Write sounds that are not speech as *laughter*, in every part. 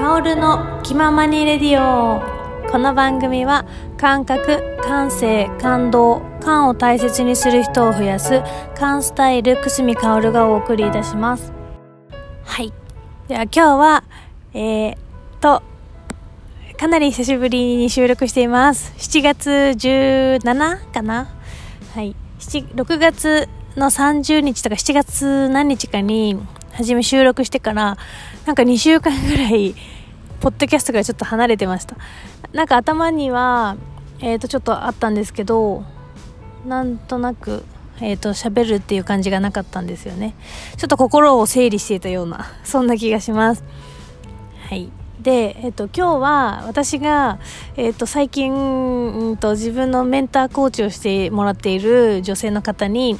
カオルの気ままにレディオ。この番組は感覚感性感動感を大切にする人を増やす感スタイル久住薫がお送りいたします。はい。では今日はえー、っとかなり久しぶりに収録しています。7月17かな？はい。6月の30日とか7月何日かに初め収録してからなんか2週間ぐらいポッドキャストからちょっと離れてました。なんか頭にはえっ、ー、とちょっとあったんですけどなんとなくえっ、ー、と喋るっていう感じがなかったんですよね。ちょっと心を整理していたようなそんな気がします。はい。で、えっと、今日は私が、えっと、最近、んと、自分のメンターコーチをしてもらっている女性の方に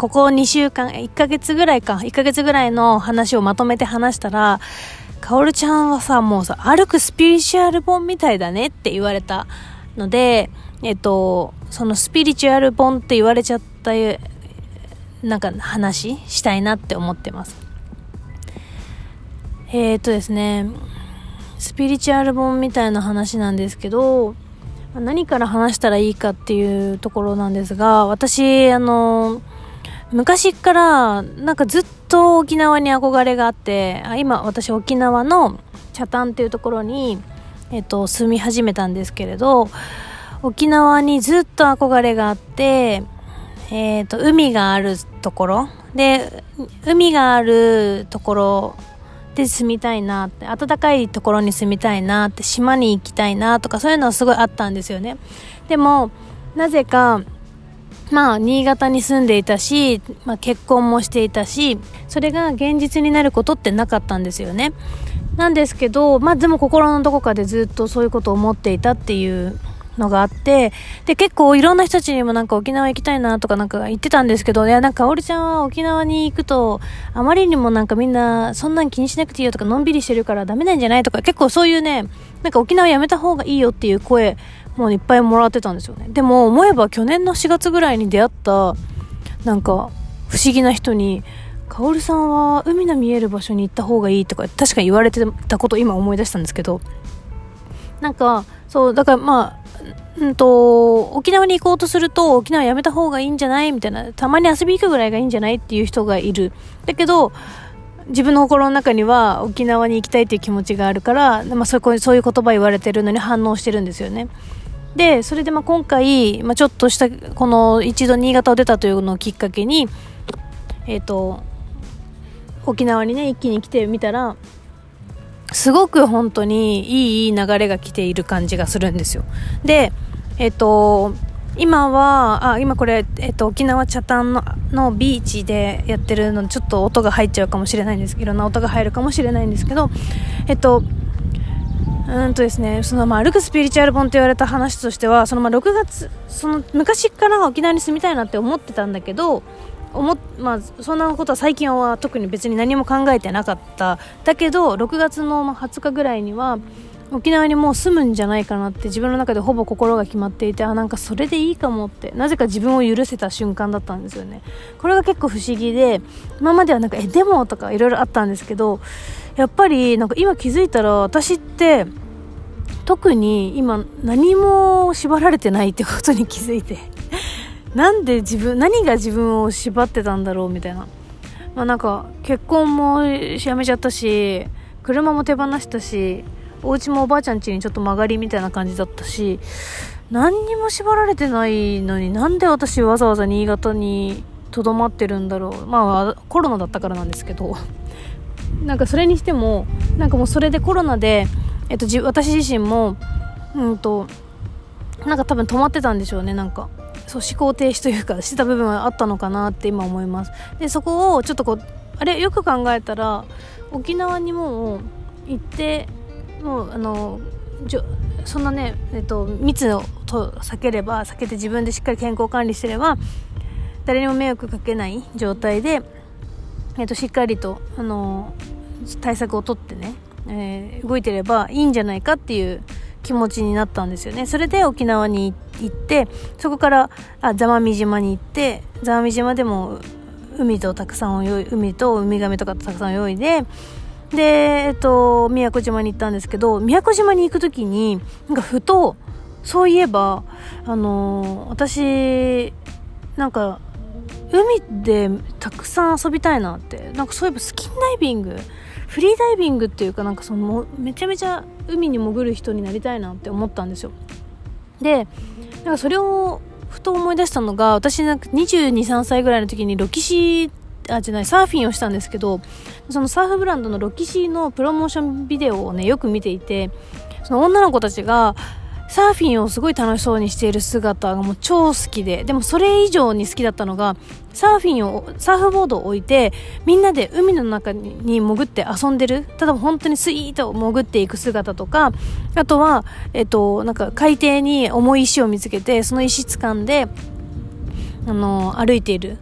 ここ2週間、1ヶ月ぐらいか、1ヶ月ぐらいの話をまとめて話したら、かおるちゃんはさ、もうさ、歩くスピリチュアル本みたいだねって言われたので、えっと、そのスピリチュアル本って言われちゃった、なんか話したいなって思ってます。えー、っとですね、スピリチュアル本みたいな話なんですけど、何から話したらいいかっていうところなんですが、私、あの、昔からなんかずっと沖縄に憧れがあってあ今私沖縄の北谷っていうところに、えっと、住み始めたんですけれど沖縄にずっと憧れがあって、えっと、海があるところ。で海があるところで住みたいなって暖かいところに住みたいなって島に行きたいなとかそういうのはすごいあったんですよね。でもなぜかまあ、新潟に住んでいたし、まあ、結婚もしていたし、それが現実になることってなかったんですよね。なんですけど、まあでも心のどこかでずっとそういうことを思っていたっていうのがあって、で、結構いろんな人たちにもなんか沖縄行きたいなとかなんか言ってたんですけど、いや、なんか、おりちゃんは沖縄に行くと、あまりにもなんかみんな、そんなん気にしなくていいよとか、のんびりしてるからダメなんじゃないとか、結構そういうね、なんか沖縄やめた方がいいよっていう声もういっぱいもらってたんですよね。でも思えば去年の4月ぐらいに出会ったなんか不思議な人に「カオルさんは海の見える場所に行った方がいい」とか確かに言われてたこと今思い出したんですけどなんかそうだからまあうんと沖縄に行こうとすると沖縄やめた方がいいんじゃない？みたいなたまに遊び行くぐらいがいいんじゃない？っていう人がいる。だけど自分の心の中には沖縄に行きたいっていう気持ちがあるから、まあ、そういうそういう言葉言われてるのに反応してるんですよね。でそれでまあ今回、まあ、ちょっとしたこの一度新潟を出たというのをきっかけにえっ、ー、と沖縄にね一気に来てみたらすごく本当にいいいい流れが来ている感じがするんですよ。でえっ、ー、と今は、あ、今これ、えっと、沖縄北谷ののビーチでやってるので、ちょっと音が入っちゃうかもしれないんですけど、いろんな音が入るかもしれないんですけど、えっと、うんとですね、そのまあ歩くスピリチュアル本と言われた話としては、そのまあ6月、その昔から沖縄に住みたいなって思ってたんだけど、思まあ、そんなことは最近は特に別に何も考えてなかった。だけど6月の20日ぐらいには沖縄にもう住むんじゃないかなって自分の中でほぼ心が決まっていてあなんかそれでいいかもってなぜか自分を許せた瞬間だったんですよね。これが結構不思議で今まではなんかえでもとかいろいろあったんですけどやっぱりなんか今気づいたら私って特に今何も縛られてないってことに気づいて *laughs* なんで自分何が自分を縛ってたんだろうみたいな。まあなんか結婚もやめちゃったし車も手放したしお家もおばあちゃん家にちょっと曲がりみたいな感じだったし何にも縛られてないのになんで私わざわざ新潟にとどまってるんだろう。まあコロナだったからなんですけど。*laughs* なんかそれにしてもなんかもうそれでコロナで、えっと、私自身もうんとなんか多分止まってたんでしょうね。なんかそう思考停止というか *laughs* してた部分はあったのかなって今思います。でそこをちょっとこうあれよく考えたら沖縄にもう行ってもうあのじょそんなね、えっと、密をと避ければ避けて自分でしっかり健康管理してれば誰にも迷惑かけない状態で、えっと、しっかりとあの対策をとってね、えー、動いてればいいんじゃないかっていう気持ちになったんですよね。それで沖縄に行ってそこからあ座間味島に行って座間味島でも海とたくさん泳い海とウミガメとかとたくさん泳いでで、えっと、宮古島に行ったんですけど、宮古島に行く時に、なんかふと、そういえば、あのー、私、なんか、海でたくさん遊びたいなって、なんかそういえばスキンダイビング、フリーダイビングっていうかなんかそのめちゃめちゃ海に潜る人になりたいなって思ったんですよ。で、なんかそれをふと思い出したのが、私なんか22、3歳ぐらいの時にロキシ、あ、じゃない、サーフィンをしたんですけど、そのサーフブランドのロキシーのプロモーションビデオをね、よく見ていて、その女の子たちが、サーフィンをすごい楽しそうにしている姿がもう超好きで、でもそれ以上に好きだったのが、サーフィンを、サーフボードを置いて、みんなで海の中に潜って遊んでる、ただ本当にスイート潜っていく姿とか、あとは、えっと、なんか海底に重い石を見つけて、その石掴んで、あの、歩いている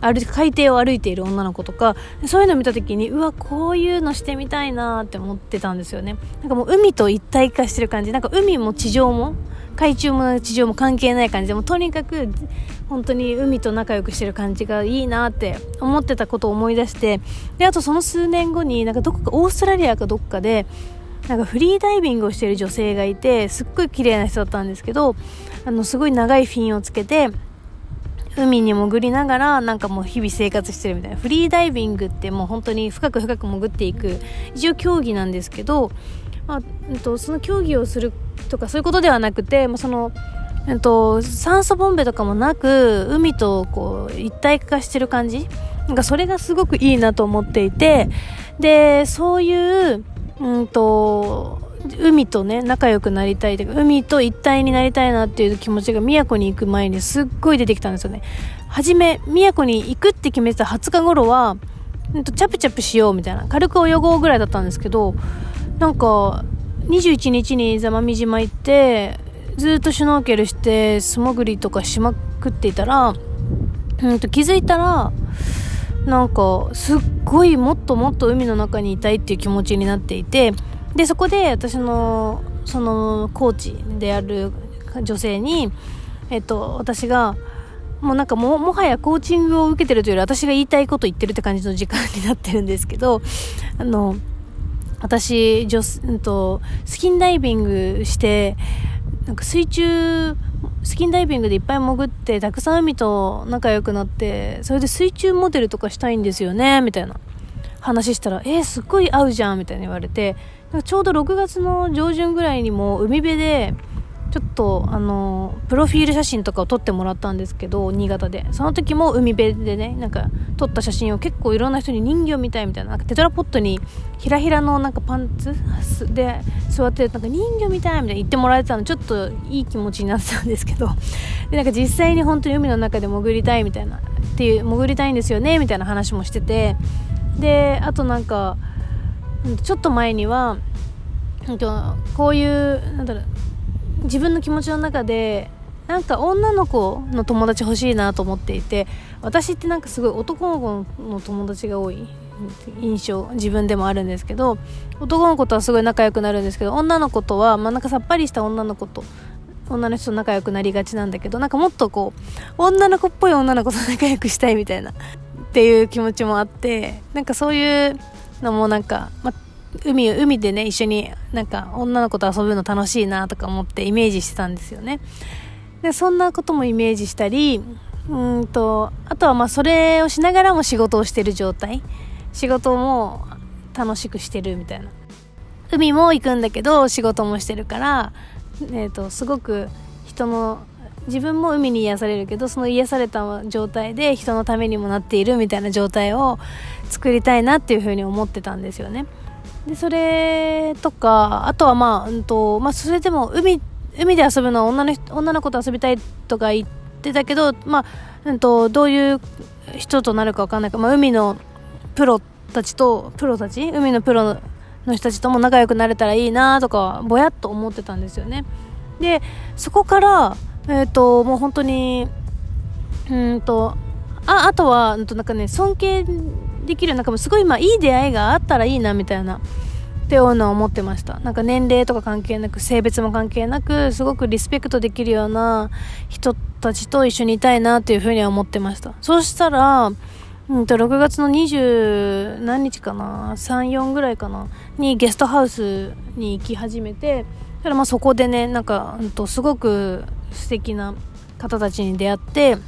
歩海底を歩いている女の子とかそういうのを見た時にうわこういうのしてみたいなって思ってたんですよね。なんかもう海と一体化してる感じ。なんか海も地上も海中も地上も関係ない感じでもとにかく本当に海と仲良くしてる感じがいいなって思ってたことを思い出してであとその数年後になんかどこかオーストラリアかどっかでなんかフリーダイビングをしている女性がいてすっごい綺麗な人だったんですけどあのすごい長いフィンをつけて海に潜りながらなんかもう日々生活してるみたいなフリーダイビングってもう本当に深く深く潜っていく一応競技なんですけど、まあ、えっと、その競技をするとかそういうことではなくて、まあ、そのえっと、酸素ボンベとかもなく海とこう一体化してる感じ？なんかそれがすごくいいなと思っていてでそういう、うんと海とね、仲良くなりたいというか、海と一体になりたいなっていう気持ちが宮古に行く前にすっごい出てきたんですよね。はじめ、宮古に行くって決めてた20日頃は、チャプチャプしようみたいな、軽く泳ごうぐらいだったんですけど、なんか、21日に座間味島行って、ずっとシュノーケルして素潜りとかしまくっていたら、うんと気づいたら、なんか、すっごいもっともっと海の中にいたいっていう気持ちになっていて、でそこで私のそのコーチである女性に、えっと、私がもうなんかももはやコーチングを受けてるというより私が言いたいこと言ってるって感じの時間になってるんですけどあの私女、うんと、スキンダイビングしてなんか水中スキンダイビングでいっぱい潜ってたくさん海と仲良くなってそれで水中モデルとかしたいんですよねみたいな話したらえー、すっごい合うじゃんみたいに言われてちょうど6月の上旬ぐらいにも海辺でちょっとあのプロフィール写真とかを撮ってもらったんですけど新潟で。その時も海辺でねなんか撮った写真を結構いろんな人に人形みたいみたいなテトラポットにひらひらのなんかパンツで座ってなんか人形みたいみたいな言ってもらえてたの。ちょっといい気持ちになってたんですけど。*laughs* でなんか実際に本当に海の中で潜りたいみたいなっていう潜りたいんですよねみたいな話もしてて。であとなんかちょっと前にはこういうなんだろう自分の気持ちの中でなんか女の子の友達欲しいなと思っていて私ってなんかすごい男の子の友達が多い印象自分でもあるんですけど男の子とはすごい仲良くなるんですけど女の子とは、まあ、なんかさっぱりした女の子と女の人と仲良くなりがちなんだけどなんかもっとこう女の子っぽい女の子と仲良くしたいみたいなっていう気持ちもあってなんかそういうのもなんか、ま、海海でね一緒になんか女の子と遊ぶの楽しいなとか思ってイメージしてたんですよね。でそんなこともイメージしたりうんとあとはまあそれをしながらも仕事をしてる状態。仕事も楽しくしてるみたいな。海も行くんだけど仕事もしてるから、えーとすごく人の自分も海に癒されるけどその癒された状態で人のためにもなっているみたいな状態を作りたいなっていうふうに思ってたんですよね。でそれとかあとはまあ、うんとまあ、それでも海海で遊ぶのは女の女の子と遊びたいとか言ってたけど、まあうんと、どういう人となるか分かんないか、まあ、海のプロたちとプロたち？海のプロの人たちとも仲良くなれたらいいなとかぼやっと思ってたんですよね。でそこからえっ、ー、と、もう本当に、うんと、あ、あとは、うんと、なんかね、尊敬できる、なんかもうすごい、まあ、いい出会いがあったらいいな、みたいな、っていうのは思ってました。なんか年齢とか関係なく、性別も関係なく、すごくリスペクトできるような人たちと一緒にいたいな、っていうふうには思ってました。そうしたら、うんと、6月の20何日かな、3、4ぐらいかな、にゲストハウスに行き始めて、ただまあそこでね、なんか、うんと、すごく素敵な方たちに出会って、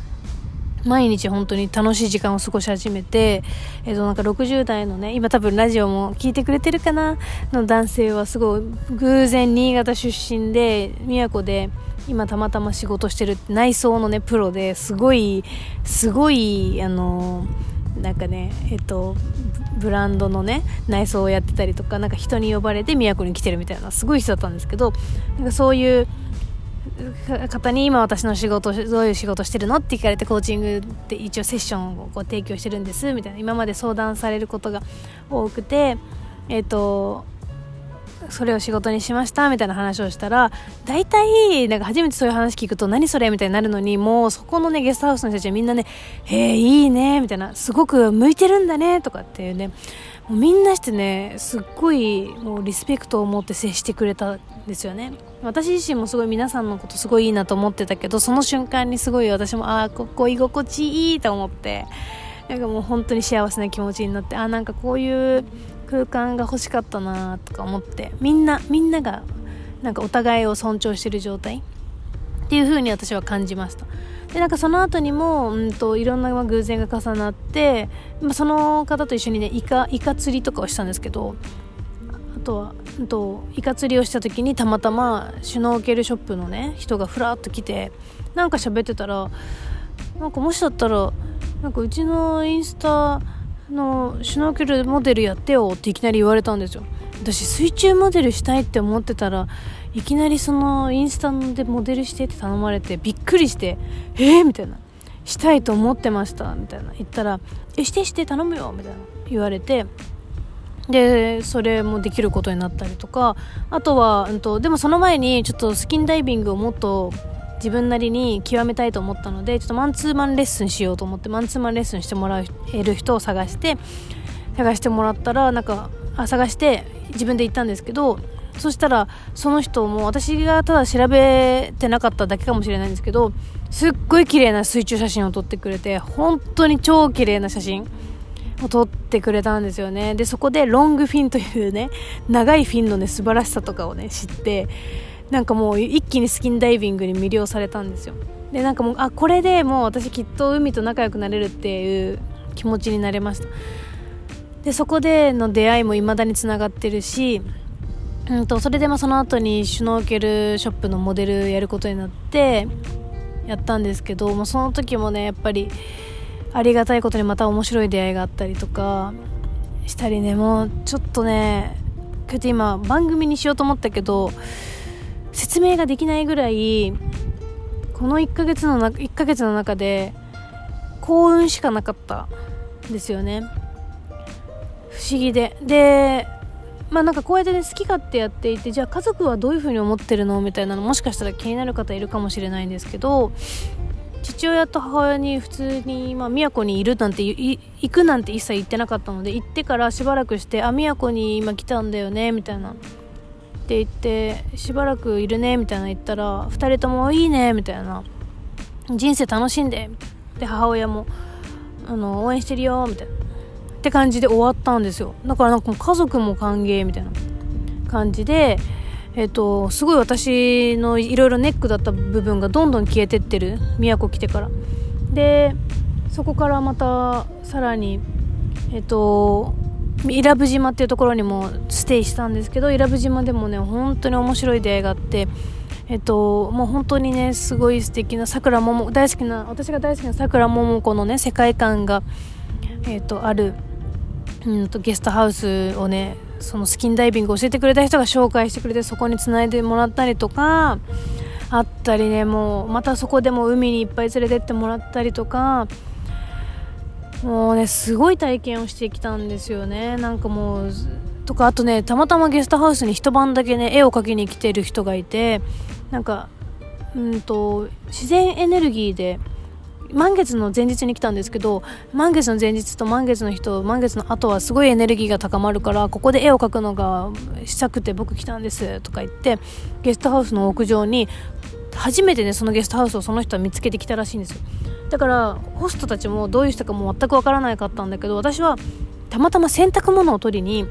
毎日本当に楽しい時間を過ごし始めて、えっ、と、なんか60代のね、今多分ラジオも聞いてくれてるかなの男性はすごい偶然新潟出身で、宮古で今たまたま仕事してる内装のね、プロですごい、すごい、あの、なんかね、えっ、と、ブランドのね、内装をやってたりとか、なんか人に呼ばれて宮古に来てるみたいな、すごい人だったんですけど、なんかそういう、方に今私の仕事どういう仕事してるのって聞かれてコーチングって一応セッションをこう提供してるんですみたいな今まで相談されることが多くてえっ、ー、とそれを仕事にしましたみたいな話をしたら大体なんか初めてそういう話聞くと何それみたいになるのにもうそこのねゲストハウスの人たちはみんなねへえいいねみたいなすごく向いてるんだねとかっていうねもうみんなしてねすっごいもうリスペクトを持って接してくれたですよね。私自身もすごい皆さんのことすごいいいなと思ってたけどその瞬間にすごい私もああここ居心地いいと思ってなんかもう本当に幸せな気持ちになってあなんかこういう空間が欲しかったなとか思ってみんなみんながなんかお互いを尊重してる状態っていう風に私は感じました。でなんかその後にも、うんと、いろんな偶然が重なって、ま、その方と一緒にねイカイカ釣りとかをしたんですけどとは、と、イカ釣りをした時にたまたまシュノーケルショップのね人がふらっと来てなんか喋ってたらなんかもしだったらなんかうちのインスタのシュノーケルモデルやってよっていきなり言われたんですよ。私水中モデルしたいって思ってたらいきなりそのインスタでモデルしてって頼まれてびっくりして「えー?」みたいな「したいと思ってました」みたいな。言ったら「えしてして頼むよ」みたいな。言われてでそれもできることになったりとかあとは、うんと、でもその前にちょっとスキンダイビングをもっと自分なりに極めたいと思ったのでちょっとマンツーマンレッスンしようと思ってマンツーマンレッスンしてもらえる人を探して探してもらったらなんかあ探して自分で行ったんですけどそしたらその人も私がただ調べてなかっただけかもしれないんですけどすっごい綺麗な水中写真を撮ってくれて本当に超綺麗な写真。を撮ってくれたんですよね。でそこでロングフィンというね長いフィンのね素晴らしさとかをね知ってなんかもう一気にスキンダイビングに魅了されたんですよ。でなんかもうあこれでもう私きっと海と仲良くなれるっていう気持ちになれました。でそこでの出会いも未だにつながってるしうんとそれでまあその後にシュノーケルショップのモデルやることになってやったんですけどもその時もねやっぱりありがたいことにまた面白い出会いがあったりとかしたりね。もうちょっとねこうやって今番組にしようと思ったけど説明ができないぐらいこの1ヶ月のな1ヶ月の中で幸運しかなかったですよね。不思議で。でまあなんかこうやってね好き勝手やっていてじゃあ家族はどういう風に思ってるの？みたいなのもしかしたら気になる方いるかもしれないんですけど父親と母親に普通に、まあ、宮古にいるなんて行くなんて一切言ってなかったので行ってからしばらくして「あ宮古に今来たんだよね」みたいな。って言って「しばらくいるね」みたいな言ったら2人とも「いいね」みたいな「人生楽しんで」みたいなで母親もあの「応援してるよ」みたいな。って感じで終わったんですよ。だからなんか家族も歓迎みたいな感じでえっ、とすごい私のいろいろネックだった部分がどんどん消えてってる。宮古来てから。でそこからまたさらにえっ、と伊良部島っていうところにもステイしたんですけど伊良部島でもね本当に面白い出会いがあってえっと、もう本当にねすごい素敵なさくらもも大好きな私が大好きなさくらももこのね世界観が、えっと、あるうんとゲストハウスをねそのスキンダイビング教えてくれた人が紹介してくれてそこにつないでもらったりとかあったりねもうまたそこでも海にいっぱい連れてってもらったりとかもうねすごい体験をしてきたんですよね。なんかもうとかあとねたまたまゲストハウスに一晩だけね絵を描きに来てる人がいてなんかうんと自然エネルギーで満月の前日に来たんですけど満月の前日と満月の日と満月の後はすごいエネルギーが高まるからここで絵を描くのがしたくて僕来たんですとか言ってゲストハウスの屋上に初めてねそのゲストハウスをその人は見つけてきたらしいんですよ。だからホストたちもどういう人かも全くわからなかったんだけど私はたまたま洗濯物を取りに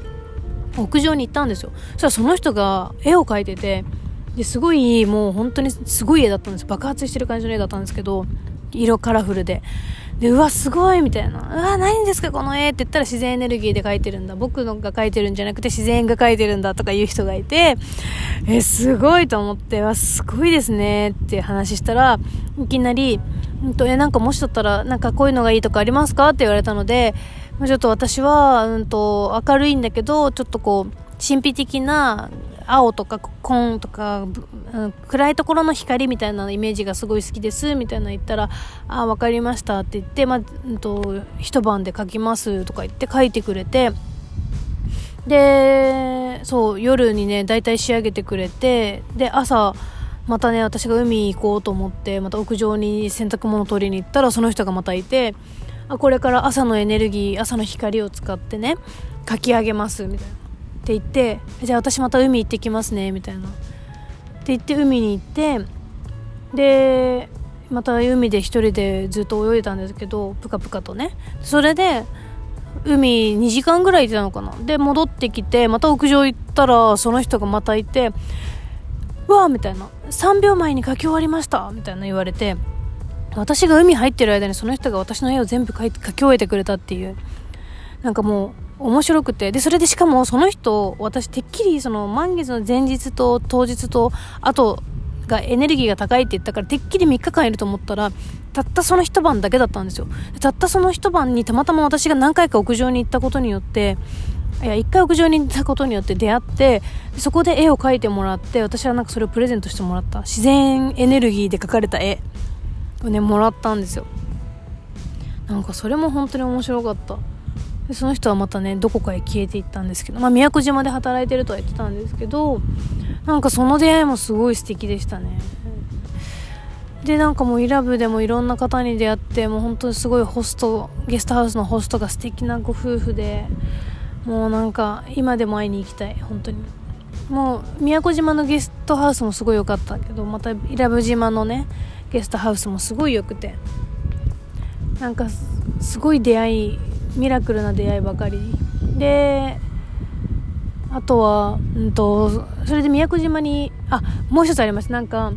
屋上に行ったんですよ。そしたらその人が絵を描いててですごいもう本当にすごい絵だったんです。爆発してる感じの絵だったんですけど色カラフルで。でうわすごいみたいな。うわ何ですかこの絵。って言ったら自然エネルギーで描いてるんだ。僕のが描いてるんじゃなくて自然が描いてるんだとかいう人がいて。えすごいと思って。わすごいですね。って話したらいきなり、うんと、えなんかもしだったらなんかこういうのがいいとかありますか？って言われたのでちょっと私は、うんと明るいんだけどちょっとこう神秘的な青とか紺とか、うん、暗いところの光みたいなイメージがすごい好きですみたいな言ったら「あ分かりました」って言って、まあうんと、一晩で描きますとか言って書いてくれてでそう夜にね大体仕上げてくれてで朝またね私が海行こうと思ってまた屋上に洗濯物取りに行ったらその人がまたいてあこれから朝のエネルギー朝の光を使ってね書き上げますみたいな。って言ってじゃあ私また海行ってきますねみたいな。って言って海に行ってでまた海で一人でずっと泳いでたんですけどプカプカとね。それで海2時間ぐらいいたのかな。で戻ってきてまた屋上行ったらその人がまたいて「うわ!」みたいな「3秒前に書き終わりました」みたいな言われて私が海入ってる間にその人が私の絵を全部書き終えてくれたっていう。なんかもう面白くて。でそれでしかもその人私てっきりその満月の前日と当日とあとがエネルギーが高いって言ったからてっきり3日間いると思ったらたったその一晩だけだったんですよ。たったその一晩にたまたま私が何回か屋上に行ったことによっていや一回屋上に行ったことによって出会ってそこで絵を描いてもらって私はなんかそれをプレゼントしてもらった。自然エネルギーで描かれた絵。をねもらったんですよ。なんかそれも本当に面白かった。その人はまたねどこかへ消えていったんですけど、まあ、宮古島で働いてるとは言ってたんですけどなんかその出会いもすごい素敵でしたね。でなんかもうイラブでもいろんな方に出会ってもう本当にすごいホストゲストハウスのホストが素敵なご夫婦でもうなんか今でも会いに行きたい本当に。もう宮古島のゲストハウスもすごい良かったけどまた伊良部島のねゲストハウスもすごい良くてなんかすごい出会いミラクルな出会いばかり。であとは、うんと、それで宮古島にあもう一つあります。なんか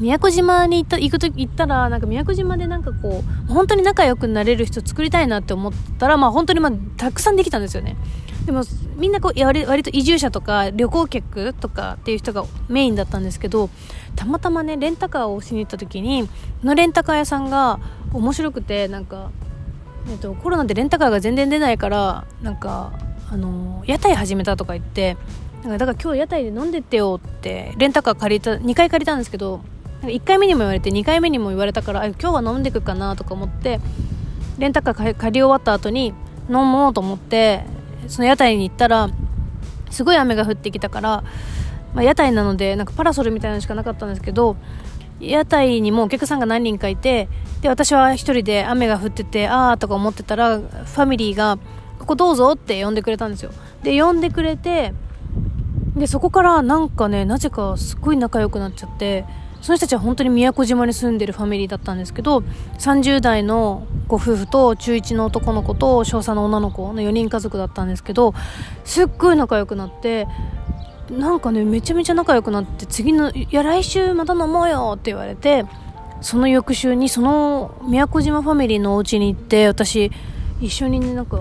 宮古島に行った行くと行ったらなんか宮古島でなんかこう本当に仲良くなれる人作りたいなって思ったらまあ本当にまあたくさんできたんですよね。でもみんなこう割割と移住者とか旅行客とかっていう人がメインだったんですけどたまたまねレンタカーをしに行った時にのレンタカー屋さんが面白くてなんかえっと、コロナでレンタカーが全然出ないからなんかあの屋台始めたとか言ってなんかだから今日屋台で飲んでってよってレンタカー借りた2回借りたんですけどなんか1回目にも言われて2回目にも言われたから今日は飲んでくかなとか思ってレンタカー借り終わった後に飲もうと思ってその屋台に行ったらすごい雨が降ってきたから、まあ、屋台なのでなんかパラソルみたいなのしかなかったんですけど屋台にもお客さんが何人かいてで私は一人で雨が降っててああとか思ってたらファミリーが「ここどうぞ」って呼んでくれたんですよ。で呼んでくれてでそこからなんかねなぜかすっごい仲良くなっちゃってその人たちは本当に宮古島に住んでるファミリーだったんですけど30代のご夫婦と中1の男の子と小3の女の子の4人家族だったんですけどすっごい仲良くなってなんかねめちゃめちゃ仲良くなって次の「いや来週また飲もうよ」って言われてその翌週にその宮古島ファミリーのお家に行って私一緒にねなんか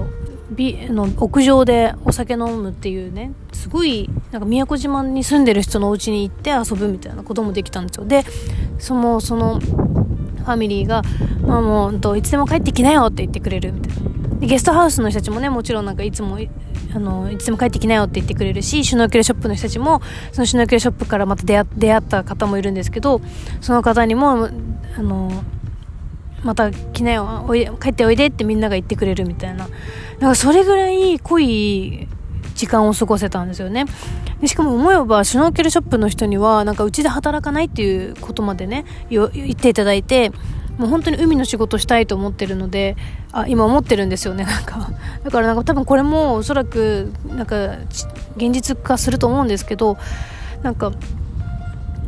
ビの屋上でお酒飲むっていうねすごいなんか宮古島に住んでる人のお家に行って遊ぶみたいなこともできたんですよ。でそのそのファミリーが「まあもういつでも帰ってきなよ」って言ってくれるみたいな。ゲストハウスの人たちもねもちろんなんかいつもあのいつも帰ってきなよって言ってくれるしシュノーケルショップの人たちもそのシュノーケルショップからまた出会出会った方もいるんですけどその方にもあのまた来なよおい帰っておいでってみんなが言ってくれるみたいな。なんかそれぐらい濃い時間を過ごせたんですよね。でしかも思えばシュノーケルショップの人にはなんかうちで働かないっていうことまでね言っていただいてもう本当に海の仕事したいと思ってるのであ今思ってるんですよねなんかだからなんか多分これもおそらくなんか現実化すると思うんですけどなんか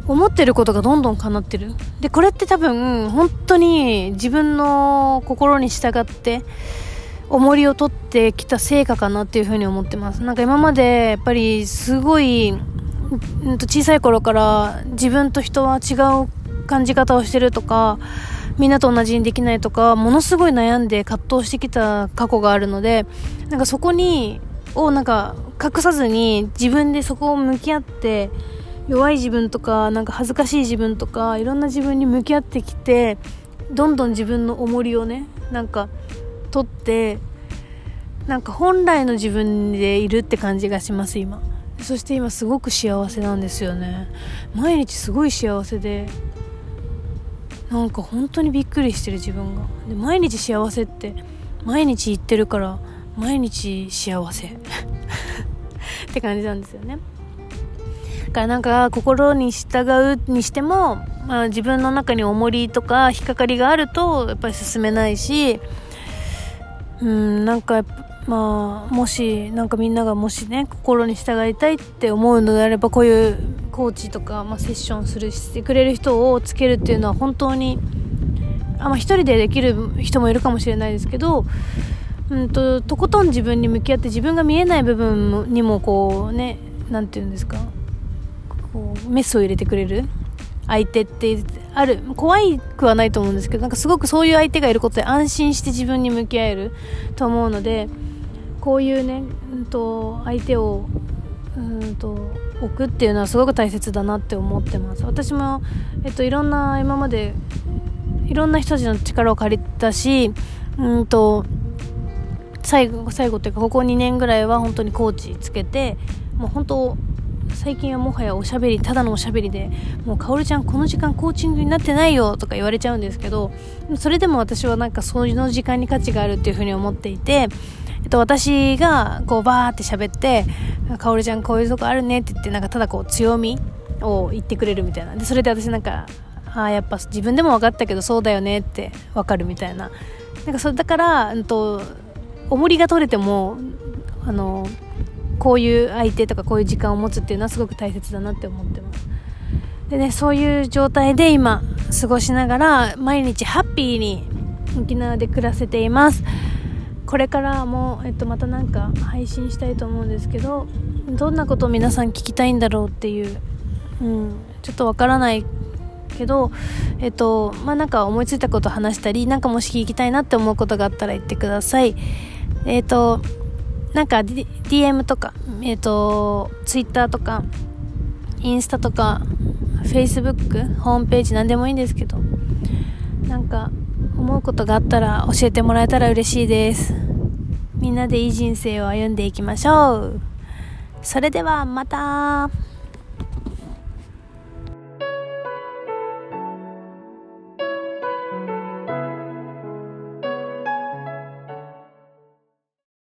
思ってることがどんどん叶ってる。で、これって多分、本当に自分の心に従って、重りを取ってきた成果かなっていうふうに思ってます。なんか今まで、やっぱりすごい、小さい頃から自分と人は違う感じ方をしてるとか、みんなと同じにできないとか、ものすごい悩んで葛藤してきた過去があるので、なんかそこに、をなんか隠さずに自分でそこを向き合って、弱い自分とかなんか恥ずかしい自分とかいろんな自分に向き合ってきてどんどん自分の重りをねなんか取ってなんか本来の自分でいるって感じがします今。そして今すごく幸せなんですよね。毎日すごい幸せでなんか本当にびっくりしてる自分が。で毎日幸せって毎日言ってるから毎日幸せ。*laughs* って感じなんですよね。だからなんか心に従うにしても、まあ、自分の中に重りとか引っかかりがあるとやっぱり進めないしうんなんかまあもしなんかみんながもしね心に従いたいって思うのであればこういうコーチとか、まあ、セッションするしてくれる人をつけるっていうのは本当にあ、まあ、人でできる人もいるかもしれないですけどうんととことん自分に向き合って自分が見えない部分にもこうね何て言うんですかこうメスを入れてくれる相手ってある怖いくはないと思うんですけどなんかすごくそういう相手がいることで安心して自分に向き合えると思うのでこういうね、うんと、相手をうんと置くっていうのはすごく大切だなって思ってます。私も、えっと、いろんな今までいろんな人たちの力を借りたしうんと最後最後っていうかここ2年ぐらいは本当にコーチつけてもう本当最近はもはやおしゃべりただのおしゃべりでもうかおるちゃんこの時間コーチングになってないよとか言われちゃうんですけどそれでも私はなんかその時間に価値があるっていうふうに思っていてえっと、私がこうバーって喋って「かおるちゃんこういうとこあるね」って言ってなんかただこう強みを言ってくれるみたいな。でそれで私なんかああやっぱ自分でも分かったけどそうだよねって分かるみたいな。なんかそれだから、うんと、重りが取れてもあのこういう相手とかこういう時間を持つっていうのはすごく大切だなって思ってます。でねそういう状態で今過ごしながら毎日ハッピーに沖縄で暮らせています。これからも、えっと、またなんか配信したいと思うんですけどどんなことを皆さん聞きたいんだろうっていう、うん、ちょっとわからないけど、えっと、まあ、なんか思いついたこと話したり、なんかもし聞きたいなって思うことがあったら言ってください。えっと、なんか、D、DM とか、えっ、ー、と、Twitter とか、インスタとか、Facebook、ホームページ何でもいいんですけど、なんか、思うことがあったら教えてもらえたら嬉しいです。みんなでいい人生を歩んでいきましょう。それではまた